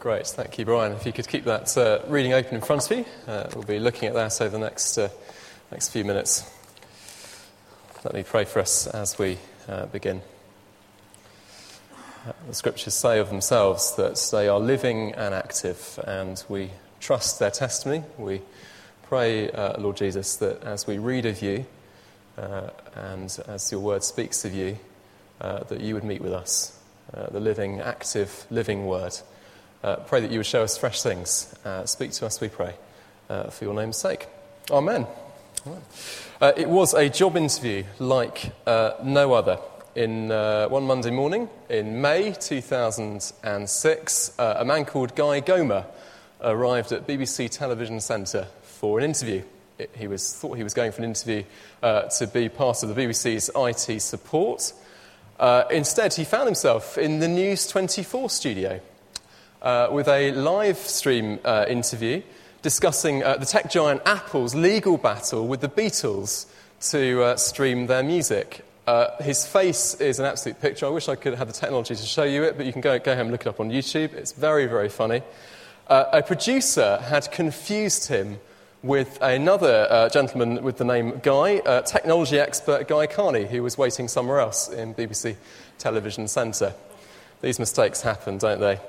Great, thank you, Brian. If you could keep that uh, reading open in front of you, uh, we'll be looking at that over the next, uh, next few minutes. Let me pray for us as we uh, begin. Uh, the scriptures say of themselves that they are living and active, and we trust their testimony. We pray, uh, Lord Jesus, that as we read of you and as your word speaks of you, that you would meet with us, the living, active, living word. Uh, pray that you would show us fresh things. Uh, speak to us, we pray, uh, for your name's sake. Amen. Uh, it was a job interview like uh, no other. In uh, one Monday morning in May 2006, a man called Guy Goma arrived at BBC Television Centre for an interview. It, he was, thought he was going for an interview to be part of the BBC's IT support. instead, he found himself in the News 24 studio uh, with a live stream uh, interview discussing uh, the tech giant Apple's legal battle with the Beatles to uh, stream their music. Uh, his face is an absolute picture. I wish I could have the technology to show you it, but you can go, go home and look it up on YouTube. It's very, very funny. Uh, a producer had confused him with another gentleman with the name Guy, technology expert Guy Carney, who was waiting somewhere else in BBC Television Centre. These mistakes happen, don't they?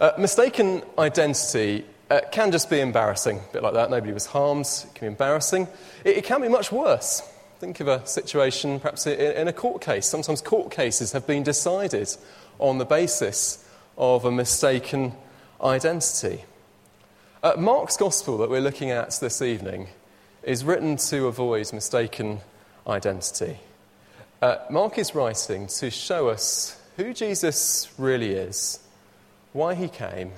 Uh, mistaken identity uh, can just be embarrassing, a bit like that. Nobody was harmed, it can be embarrassing. It, it can be much worse. Think of a situation, perhaps in, in a court case. Sometimes court cases have been decided on the basis of a mistaken identity. Uh, Mark's gospel that we're looking at this evening is written to avoid mistaken identity. Uh, Mark is writing to show us who Jesus really is, why he came,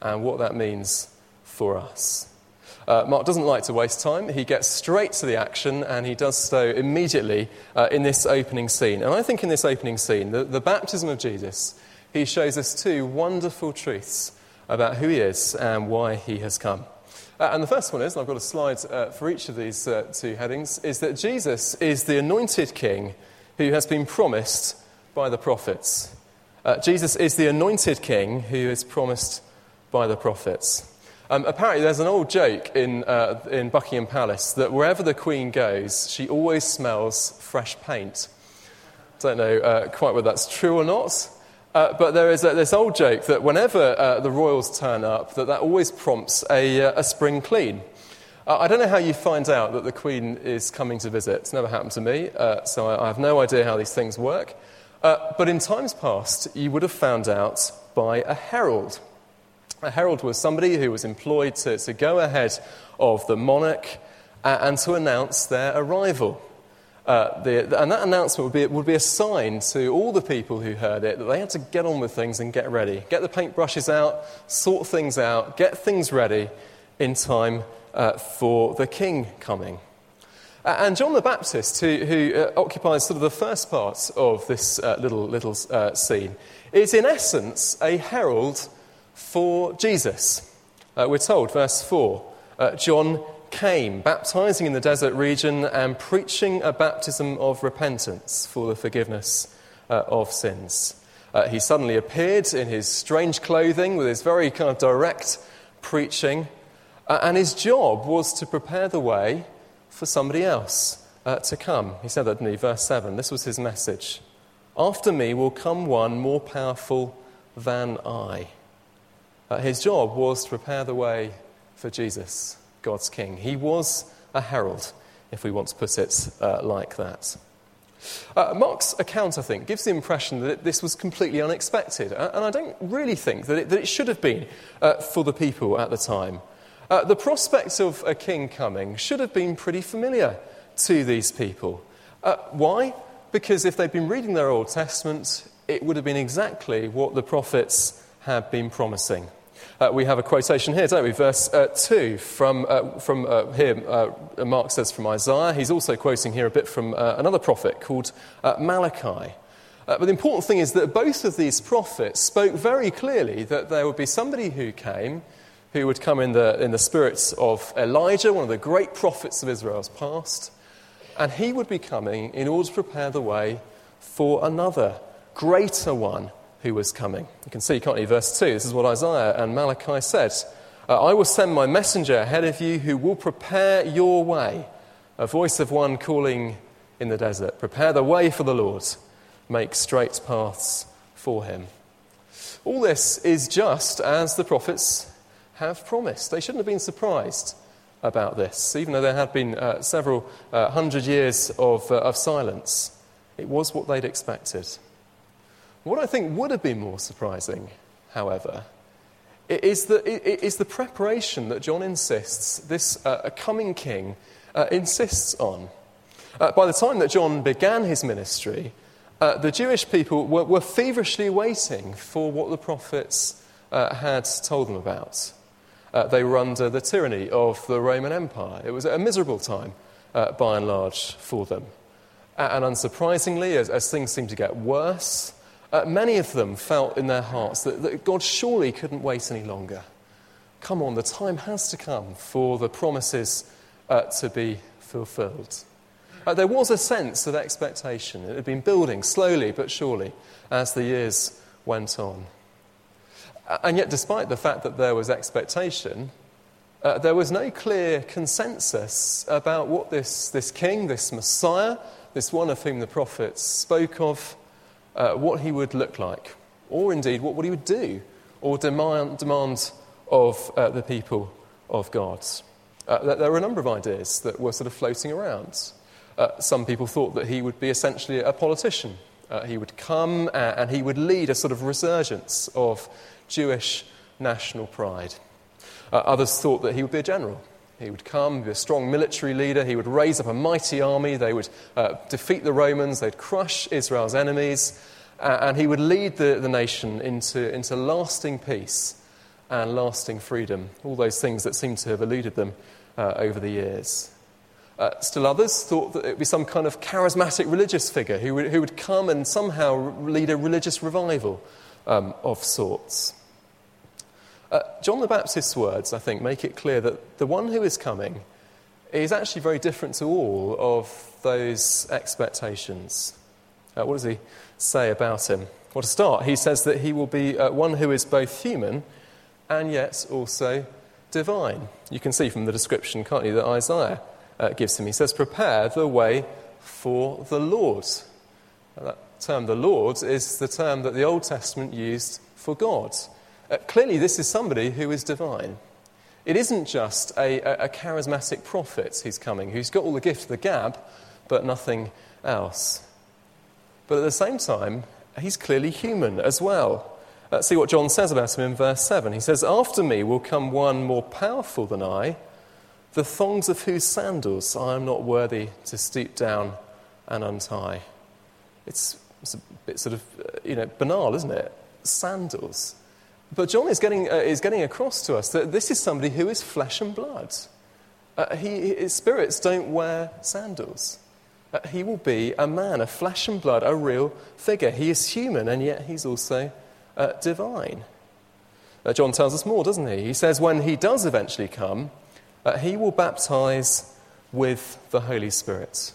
and what that means for us. Uh, Mark doesn't like to waste time. He gets straight to the action, and he does so immediately uh, in this opening scene. And I think in this opening scene, the, the baptism of Jesus, he shows us two wonderful truths about who he is and why he has come. Uh, and the first one is, and I've got a slide uh, for each of these uh, two headings, is that Jesus is the anointed king who has been promised by the prophets. Uh, Jesus is the anointed king who is promised by the prophets. Um, apparently, there's an old joke in, uh, in Buckingham Palace that wherever the Queen goes, she always smells fresh paint. Don't know uh, quite whether that's true or not, uh, but there is a, this old joke that whenever uh, the royals turn up, that that always prompts a, uh, a spring clean. I don't know how you find out that the Queen is coming to visit. It's never happened to me, so I, I have no idea how these things work. Uh, but in times past, you would have found out by a herald. A herald was somebody who was employed to, to go ahead of the monarch uh, and to announce their arrival. Uh, the, and that announcement would be, would be a sign to all the people who heard it that they had to get on with things and get ready. Get the paintbrushes out, sort things out, get things ready in time uh, for the king coming. And John the Baptist, who, who uh, occupies sort of the first part of this uh, little, little uh, scene, is in essence a herald for Jesus. Uh, we're told, verse 4, uh, John came, baptizing in the desert region and preaching a baptism of repentance for the forgiveness uh, of sins. he suddenly appeared in his strange clothing with his very kind of direct preaching, and his job was to prepare the way for somebody else uh, to come. He said that in verse 7. This was his message. After me will come one more powerful than I. Uh, his job was to prepare the way for Jesus, God's King. He was a herald, if we want to put it uh, like that. Uh, Mark's account, I think, gives the impression that this was completely unexpected, and I don't really think that it, that it should have been uh, for the people at the time. Uh, the prospect of a king coming should have been pretty familiar to these people. Uh, why? Because if they'd been reading their Old Testament, it would have been exactly what the prophets had been promising. Uh, we have a quotation here, don't we? Verse uh, 2 from, uh, from uh, here, uh, Mark says from Isaiah. He's also quoting here a bit from uh, another prophet called Malachi. but the important thing is that both of these prophets spoke very clearly that there would be somebody who came who would come in the, in the spirits of Elijah, one of the great prophets of Israel's past, and he would be coming in order to prepare the way for another, greater one who was coming. You can see, can't you, verse 2, this is what Isaiah and Malachi said. Uh, I will send my messenger ahead of you who will prepare your way, a voice of one calling in the desert. Prepare the way for the Lord, make straight paths for him. All this is just as the prophets have promised. They shouldn't have been surprised about this, even though there had been uh, several uh, hundred years of, uh, of silence. It was what they'd expected. What I think would have been more surprising, however, is the, is the preparation that John insists this uh, coming king uh, insists on. Uh, by the time that John began his ministry, the Jewish people were, were, feverishly waiting for what the prophets had told them about. Uh, they were under the tyranny of the Roman Empire. It was a miserable time, by and large, for them. And unsurprisingly, as, as things seemed to get worse, uh, many of them felt in their hearts that, that God surely couldn't wait any longer. Come on, the time has to come for the promises uh, to be fulfilled. Uh, there was a sense of expectation. It had been building slowly but surely as the years went on. And yet, despite the fact that there was expectation, uh, there was no clear consensus about what this, this king, this Messiah, this one of whom the prophets spoke of, uh, what he would look like, or indeed what, what he would do or demand, demand of uh, the people of God. Uh, there were a number of ideas that were sort of floating around. Uh, some people thought that he would be essentially a politician. Uh, he would come and he would lead a sort of resurgence of Jewish national pride. Uh, others thought that he would be a general. He would come, be a strong military leader. He would raise up a mighty army. They would uh, defeat the Romans. They'd crush Israel's enemies. Uh, and he would lead the, the nation into, into lasting peace and lasting freedom. All those things that seem to have eluded them uh, over the years. Uh, still others thought that it would be some kind of charismatic religious figure who would, who would come and somehow lead a religious revival um, of sorts. Uh, John the Baptist's words, I think, make it clear that the one who is coming is actually very different to all of those expectations. Uh, what does he say about him? Well, to start, he says that he will be uh, one who is both human and yet also divine. You can see from the description, can't you, that Isaiah uh, gives him. He says, Prepare the way for the Lord. That term, the Lord, is the term that the Old Testament used for God. Uh, clearly, this is somebody who is divine. It isn't just a, a, a, charismatic prophet who's coming, who's got all the gift of the gab, but nothing else. But at the same time, he's clearly human as well. Let's see what John says about him in verse 7. He says, After me will come one more powerful than I, the thongs of whose sandals I am not worthy to stoop down and untie. It's, it's a bit sort of, uh, you know, banal, isn't it? Sandals. But John is getting, uh, is getting across to us that this is somebody who is flesh and blood. Uh, he, his spirits don't wear sandals. Uh, he will be a man, a flesh and blood, a real figure. He is human, and yet he's also uh, divine. Uh, John tells us more, doesn't he? He says when he does eventually come, he will baptize with the Holy Spirit.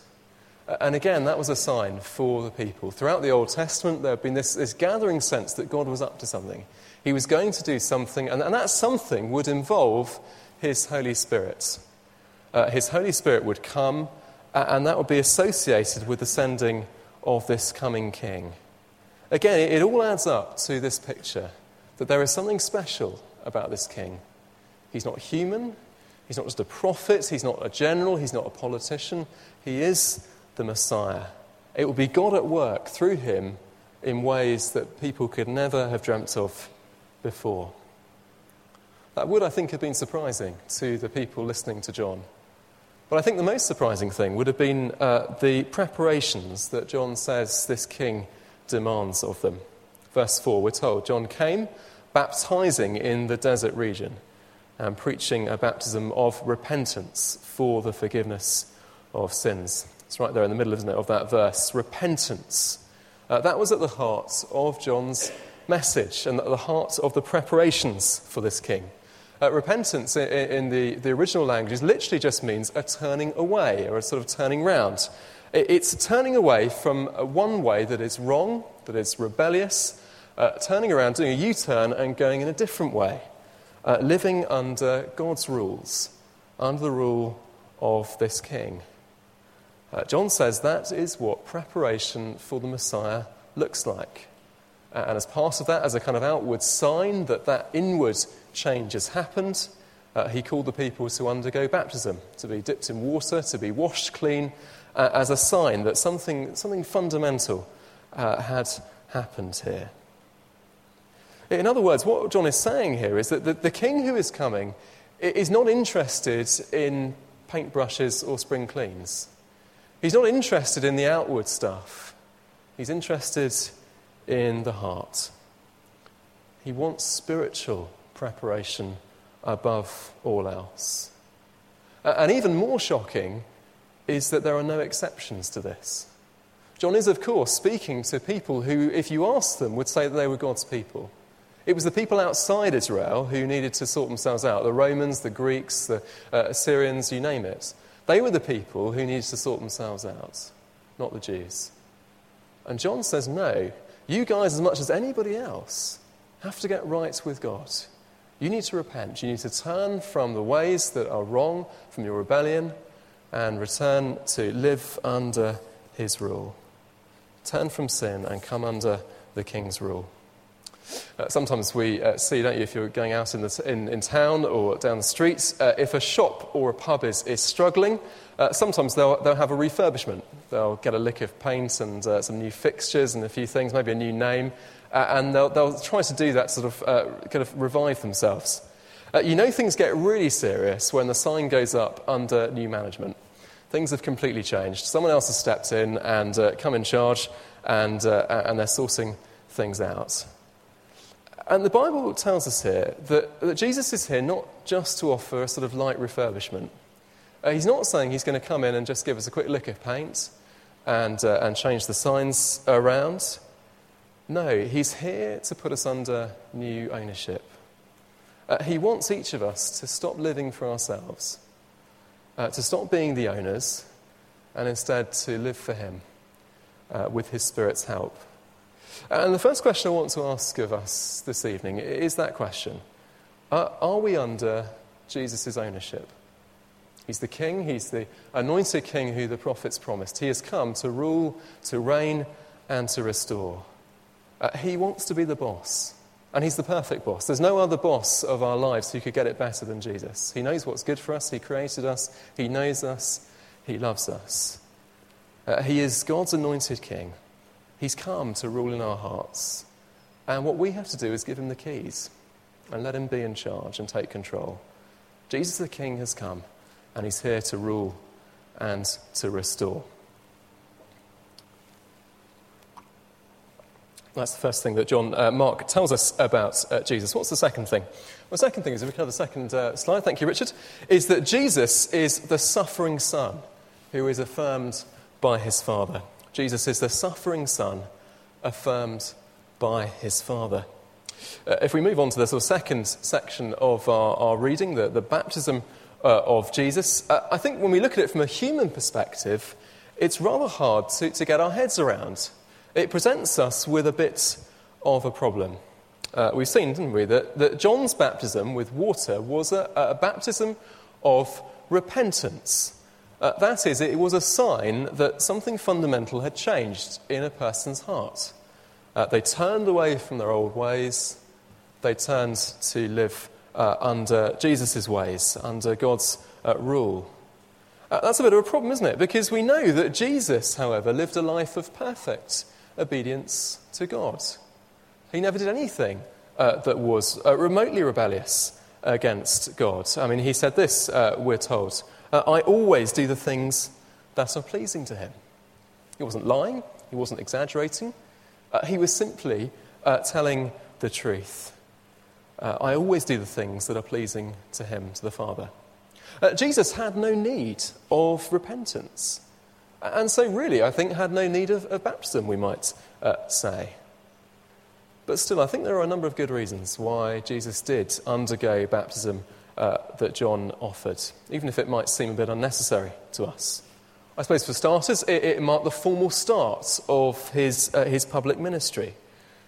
And again, that was a sign for the people. Throughout the Old Testament, there had been this, this gathering sense that God was up to something. He was going to do something, and, and that something would involve His Holy Spirit. Uh, his Holy Spirit would come, and that would be associated with the sending of this coming King. Again, it, it all adds up to this picture that there is something special about this King. He's not human, he's not just a prophet, he's not a general, he's not a politician. He is the Messiah. It will be God at work through him in ways that people could never have dreamt of before. That would, I think, have been surprising to the people listening to John. But I think the most surprising thing would have been uh, the preparations that John says this king demands of them. Verse 4, we're told John came baptizing in the desert region and preaching a baptism of repentance for the forgiveness of sins. It's right there in the middle, isn't it, of that verse. Repentance. Uh, that was at the heart of John's message and at the heart of the preparations for this king. Uh, repentance in, in the, the original language literally just means a turning away or a sort of turning round. It, it's turning away from one way that is wrong, that is rebellious, uh, turning around, doing a U turn, and going in a different way, uh, living under God's rules, under the rule of this king. Uh, John says that is what preparation for the Messiah looks like. And as part of that, as a kind of outward sign that that inward change has happened, uh, he called the people to undergo baptism, to be dipped in water, to be washed clean, uh, as a sign that something, something fundamental uh, had happened here. In other words, what John is saying here is that the, the king who is coming is not interested in paintbrushes or spring cleans. He's not interested in the outward stuff. He's interested in the heart. He wants spiritual preparation above all else. And even more shocking is that there are no exceptions to this. John is, of course, speaking to people who, if you ask them, would say that they were God's people. It was the people outside Israel who needed to sort themselves out the Romans, the Greeks, the uh, Assyrians, you name it. They were the people who needed to sort themselves out, not the Jews. And John says, no, you guys, as much as anybody else, have to get right with God. You need to repent. You need to turn from the ways that are wrong, from your rebellion, and return to live under his rule. Turn from sin and come under the king's rule. Uh, sometimes we uh, see, don't you, if you're going out in, the, in, in town or down the streets, uh, if a shop or a pub is, is struggling, uh, sometimes they'll, they'll have a refurbishment. They'll get a lick of paint and uh, some new fixtures and a few things, maybe a new name, uh, and they'll, they'll try to do that sort of kind of revive themselves. you know things get really serious when the sign goes up under new management. Things have completely changed. Someone else has stepped in and come in charge, and, and they're sorting things out. And the Bible tells us here that, that Jesus is here not just to offer a sort of light refurbishment. Uh, he's not saying he's going to come in and just give us a quick lick of paint and, uh, and change the signs around. No, he's here to put us under new ownership. Uh, he wants each of us to stop living for ourselves, uh, to stop being the owners, and instead to live for him uh, with his Spirit's help. And the first question I want to ask of us this evening is that question Are we under Jesus' ownership? He's the king, he's the anointed king who the prophets promised. He has come to rule, to reign, and to restore. Uh, he wants to be the boss, and he's the perfect boss. There's no other boss of our lives who could get it better than Jesus. He knows what's good for us, he created us, he knows us, he loves us. Uh, he is God's anointed king. He's come to rule in our hearts. And what we have to do is give him the keys and let him be in charge and take control. Jesus the King has come, and he's here to rule and to restore. That's the first thing that John uh, Mark tells us about uh, Jesus. What's the second thing? Well, the second thing is, if we can have the second uh, slide, thank you, Richard, is that Jesus is the suffering Son who is affirmed by his Father. Jesus is the suffering Son affirmed by his Father. Uh, if we move on to the sort of second section of our, our reading, the, the baptism uh, of Jesus, uh, I think when we look at it from a human perspective, it's rather hard to, to get our heads around. It presents us with a bit of a problem. Uh, we've seen, didn't we, that, that John's baptism with water was a, a baptism of repentance. Uh, that is, it was a sign that something fundamental had changed in a person's heart. Uh, they turned away from their old ways, they turned to live uh, under Jesus' ways, under God's uh, rule. Uh, that's a bit of a problem, isn't it? Because we know that Jesus, however, lived a life of perfect obedience to God. He never did anything uh, that was remotely rebellious against God. I mean, he said this, we're told. Uh, I always do the things that are pleasing to him. He wasn't lying, he wasn't exaggerating, uh, he was simply uh, telling the truth. Uh, I always do the things that are pleasing to him, to the Father. Uh, Jesus had no need of repentance. And so, really, I think, had no need of, of baptism, we might uh, say. But still, I think there are a number of good reasons why Jesus did undergo baptism uh, that John offered, even if it might seem a bit unnecessary to us. I suppose, for starters, it, it marked the formal start of his, uh, his public ministry.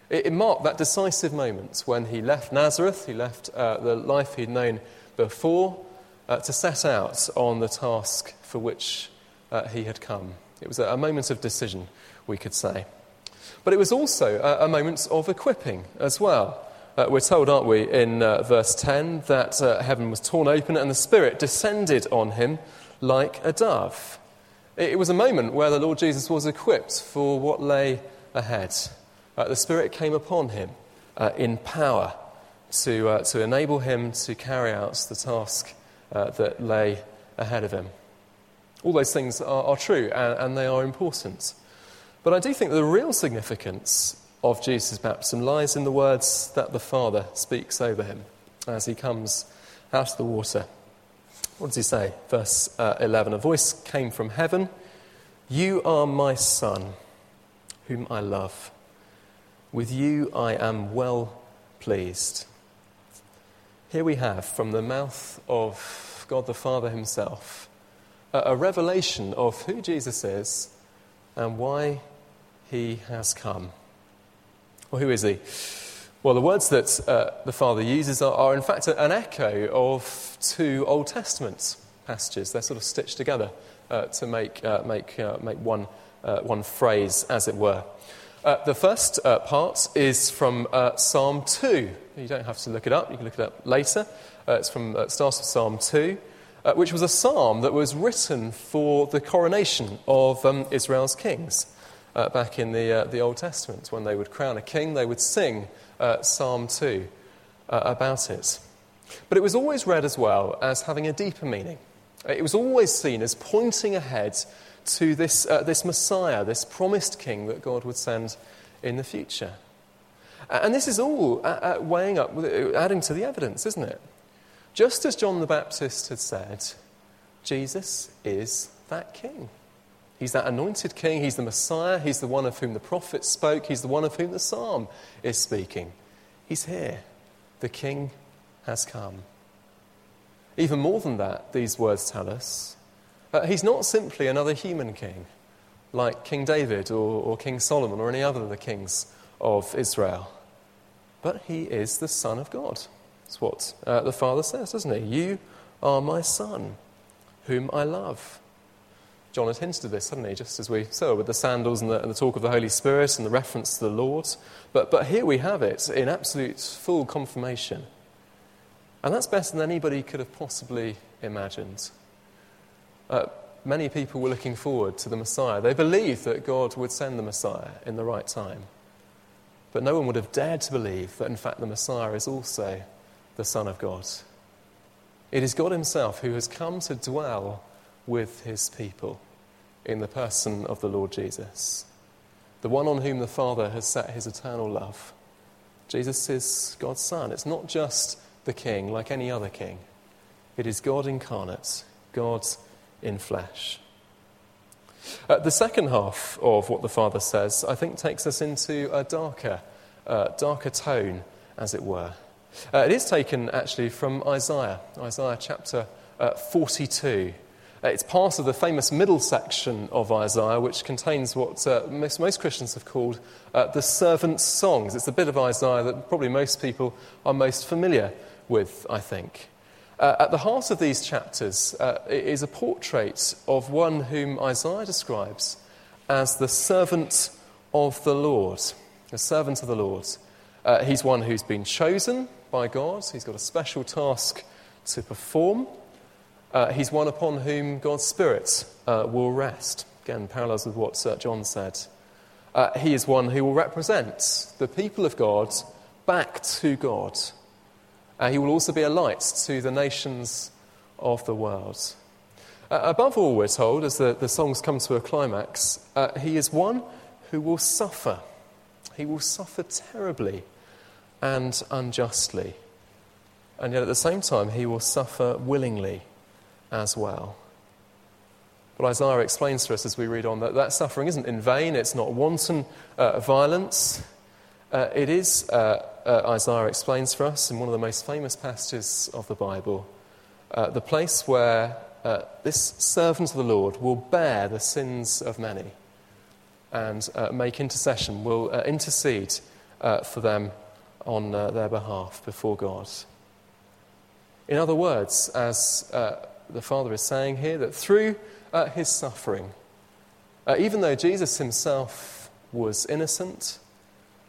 It, it marked that decisive moment when he left Nazareth, he left uh, the life he'd known before, uh, to set out on the task for which uh, he had come. It was a, a, moment of decision, we could say. But it was also a, a moment of equipping as well. Uh, we're told, aren't we, in uh, verse 10, that uh, heaven was torn open and the Spirit descended on him like a dove. It, was a moment where the Lord Jesus was equipped for what lay ahead. Uh, the Spirit came upon him uh, in power to, uh, to enable him to carry out the task that lay ahead of him. All those things are, are true and, and they are important. But I do think the real significance of Jesus' baptism lies in the words that the Father speaks over him as he comes out of the water. What does he say? Verse uh, 11 A voice came from heaven You are my Son, whom I love. With you I am well pleased. Here we have from the mouth of God the Father himself a, a revelation of who Jesus is and why he has come. Well, who is he? Well, the words that uh, the Father uses are, are, in fact, an echo of two Old Testament passages. They're sort of stitched together uh, to make, uh, make, uh, make one, uh, one phrase, as it were. Uh, the first part is from Psalm 2. You don't have to look it up, you can look it up later. it's from, it starts with Psalm 2, which was a psalm that was written for the coronation of um, Israel's kings uh, back in the, uh, the Old Testament. When they would crown a king, they would sing uh, Psalm 2 uh, about it. But it was always read as well as having a deeper meaning. It was always seen as pointing ahead to this, uh, this Messiah, this promised king that God would send in the future. And this is all weighing up, adding to the evidence, isn't it? Just as John the Baptist had said, Jesus is that king. He's that anointed king. He's the Messiah. He's the one of whom the prophet spoke. He's the one of whom the psalm is speaking. He's here. The king has come. Even more than that, these words tell us uh, he's not simply another human king like King David or, or King Solomon or any other of the kings of Israel, but he is the Son of God. That's what uh, the Father says, doesn't he? You are my Son, whom I love. John had hinted at this, hadn't he, just as we saw with the sandals and the, and the, talk of the Holy Spirit and the reference to the Lord. But, but here we have it in absolute full confirmation. And that's better than anybody could have possibly imagined. Uh, many people were looking forward to the Messiah. They believed that God would send the Messiah in the right time. But no one would have dared to believe that, in fact, the Messiah is also the Son of God. It is God Himself who has come to dwell with His people in the person of the Lord Jesus, the one on whom the Father has set his eternal love. Jesus is God's Son. It's not just the King like any other King, it is God incarnate, God in flesh. Uh, the second half of what the Father says, I think, takes us into a darker, uh, darker tone, as it were. Uh, it is taken actually from Isaiah, Isaiah chapter uh, 42. Uh, it's part of the famous middle section of Isaiah, which contains what uh, most, most, Christians have called uh, the servant's songs. It's the bit of Isaiah that probably most people are most familiar with, I think. Uh, at the heart of these chapters uh, is a portrait of one whom Isaiah describes as the servant of the Lord. The servant of the Lord. Uh, he's one who's been chosen by God, he's got a special task to perform. Uh, he's one upon whom God's Spirit uh, will rest. Again, parallels with what Sir John said. Uh, he is one who will represent the people of God back to God. Uh, he will also be a light to the nations of the world. Uh, above all, we're told, as the, the songs come to a climax, uh, he is one who will suffer. He will suffer terribly and unjustly. And yet at the same time, he will suffer willingly as well. But Isaiah explains to us as we read on that that suffering isn't in vain, it's not wanton uh, violence. Uh, it is, uh, uh Isaiah explains for us in one of the most famous passages of the Bible, uh, the place where uh, this servant of the Lord will bear the sins of many and make intercession, will intercede for them on their behalf before God. In other words, as the Father is saying here, that through uh, his suffering, uh, even though Jesus himself was innocent,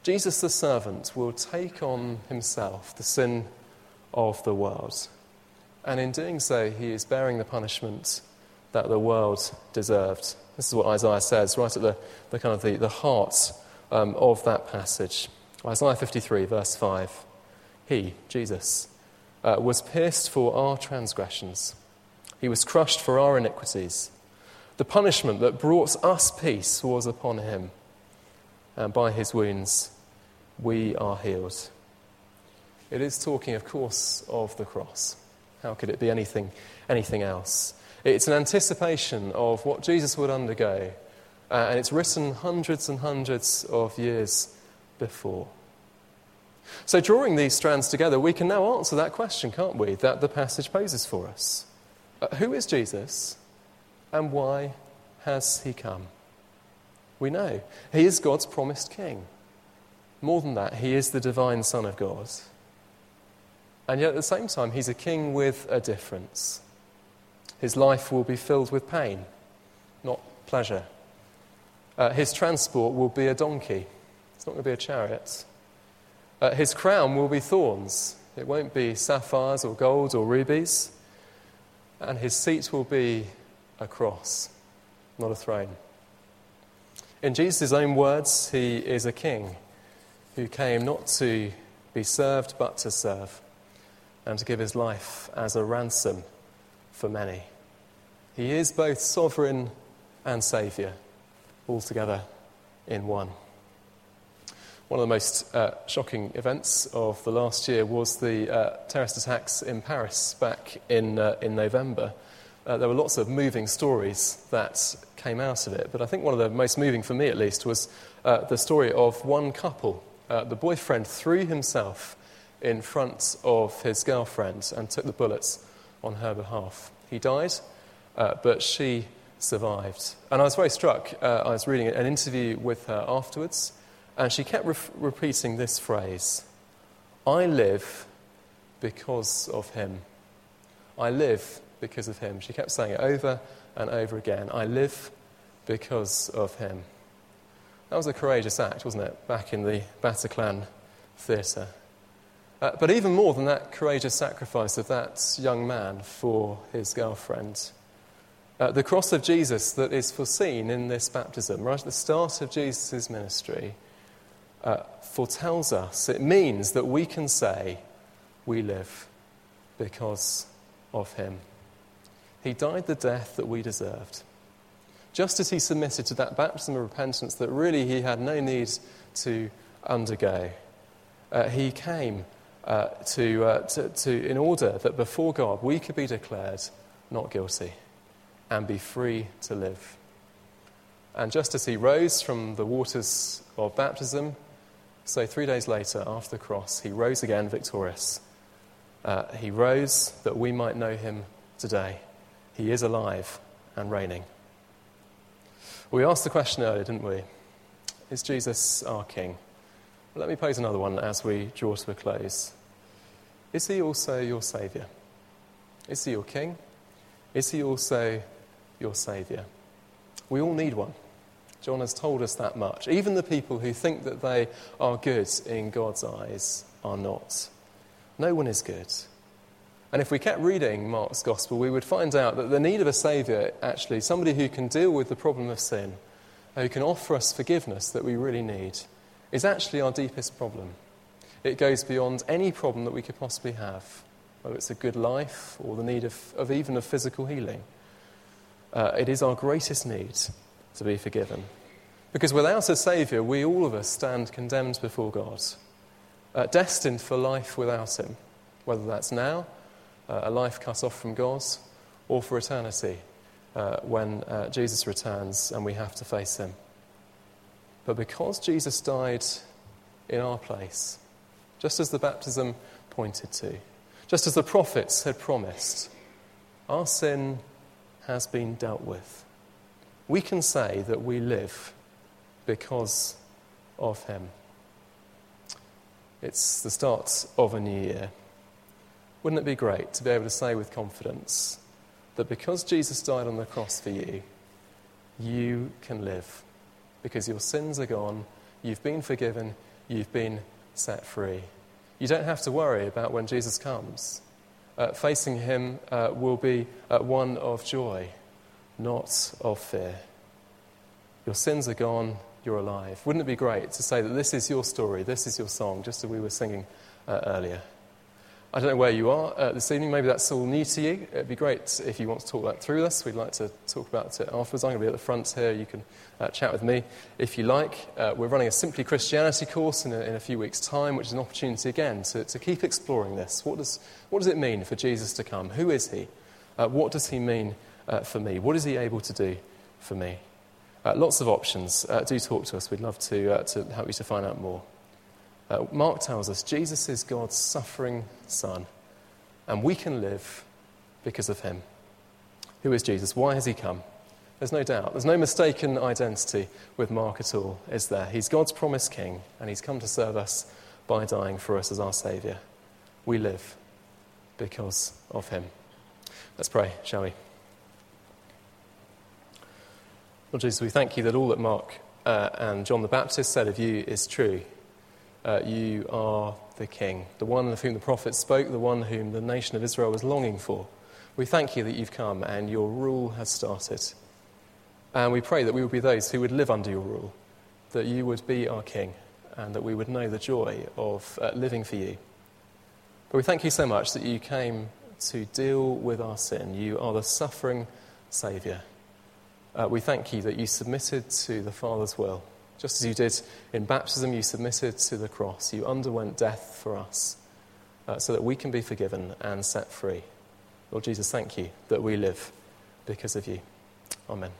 Jesus the servant will take on himself the sin of the world. And in doing so, he is bearing the punishment that the world deserved. This is what Isaiah says, right at the, the kind of the, the heart um, of that passage. Isaiah 53, verse 5. He, Jesus, uh, was pierced for our transgressions, he was crushed for our iniquities. The punishment that brought us peace was upon him, and by his wounds we are healed. It is talking, of course, of the cross. How could it be anything, anything else? It's an anticipation of what Jesus would undergo, uh, and it's written hundreds and hundreds of years before. So, drawing these strands together, we can now answer that question, can't we, that the passage poses for us. Uh, who is Jesus, and why has he come? We know he is God's promised king. More than that, he is the divine Son of God. And yet, at the same time, he's a king with a difference. His life will be filled with pain, not pleasure. Uh, his transport will be a donkey, it's not going to be a chariot. Uh, his crown will be thorns. It won't be sapphires or gold or rubies. And his seat will be a cross, not a throne. In Jesus' own words, he is a king who came not to be served but to serve and to give his life as a ransom for many. He is both sovereign and saviour, all together in one. One of the most uh, shocking events of the last year was the uh, terrorist attacks in Paris back in, uh, in November. Uh, there were lots of moving stories that came out of it, but I think one of the most moving for me at least was uh, the story of one couple. Uh, the boyfriend threw himself in front of his girlfriend and took the bullets on her behalf. He died, but she survived. And I was very struck. I was reading an interview with her afterwards. And she kept re- repeating this phrase I live because of him. I live because of him. She kept saying it over and over again. I live because of him. That was a courageous act, wasn't it, back in the Bataclan theatre? Uh, but even more than that courageous sacrifice of that young man for his girlfriend, uh, the cross of Jesus that is foreseen in this baptism, right at the start of Jesus' ministry, uh, foretells us, it means that we can say we live because of him. He died the death that we deserved. Just as he submitted to that baptism of repentance that really he had no need to undergo, uh, he came uh, to, uh, to, to, in order that before God we could be declared not guilty and be free to live. And just as he rose from the waters of baptism, so, three days later, after the cross, he rose again victorious. Uh, he rose that we might know him today. He is alive and reigning. We asked the question earlier, didn't we? Is Jesus our King? let me pose another one as we draw to a close. Is he also your Saviour? Is he your King? Is he also your Saviour? We all need one. John has told us that much. Even the people who think that they are good in God's eyes are not. No one is good. And if we kept reading Mark's Gospel, we would find out that the need of a Saviour, actually, somebody who can deal with the problem of sin, who can offer us forgiveness that we really need, is actually our deepest problem. It goes beyond any problem that we could possibly have, whether it's a good life or the need of, of even of physical healing. Uh, it is our greatest need to be forgiven. Because without a Saviour, we all of us stand condemned before God, uh, destined for life without Him, whether that's now, uh, a life cut off from God, or for eternity uh, when uh, Jesus returns and we have to face Him. But because Jesus died in our place, just as the baptism pointed to, just as the prophets had promised, our sin has been dealt with we can say that we live because of him. It's the start of a new year. Wouldn't it be great to be able to say with confidence that because Jesus died on the cross for you, you can live? Because your sins are gone, you've been forgiven, you've been set free. You don't have to worry about when Jesus comes. Uh, facing him uh, will be uh, one of joy, not of fear. Your sins are gone, you're alive. Wouldn't it be great to say that this is your story, this is your song, just as we were singing uh, earlier? I don't know where you are uh, this evening. Maybe that's all new to you. It'd be great if you want to talk that through with us. We'd like to talk about it afterwards. I'm going to be at the front here. You can uh, chat with me if you like. Uh, we're running a Simply Christianity course in a, in a, few weeks' time, which is an opportunity again to, to keep exploring this. What does, what does it mean for Jesus to come? Who is he? Uh, what does he mean uh, for me? What is he able to do for me? Uh, lots of options. do talk to us. We'd love to, to help you to find out more. Uh, Mark tells us Jesus is God's suffering Son, and we can live because of him. Who is Jesus? Why has he come? There's no doubt. There's no mistaken identity with Mark at all, is there? He's God's promised king, and he's come to serve us by dying for us as our Saviour. We live because of him. Let's pray, shall we? Lord Jesus, we thank you that all that Mark uh, and John the Baptist said of you is true uh, you are the King, the one of whom the prophets spoke, the one whom the nation of Israel was longing for. We thank you that you've come and your rule has started. And we pray that we would be those who would live under your rule, that you would be our King, and that we would know the joy of uh, living for you. But we thank you so much that you came to deal with our sin. You are the suffering Saviour. Uh, we thank you that you submitted to the Father's will just as you did in baptism, you submitted to the cross. You underwent death for us uh, so that we can be forgiven and set free. Lord Jesus, thank you that we live because of you. Amen.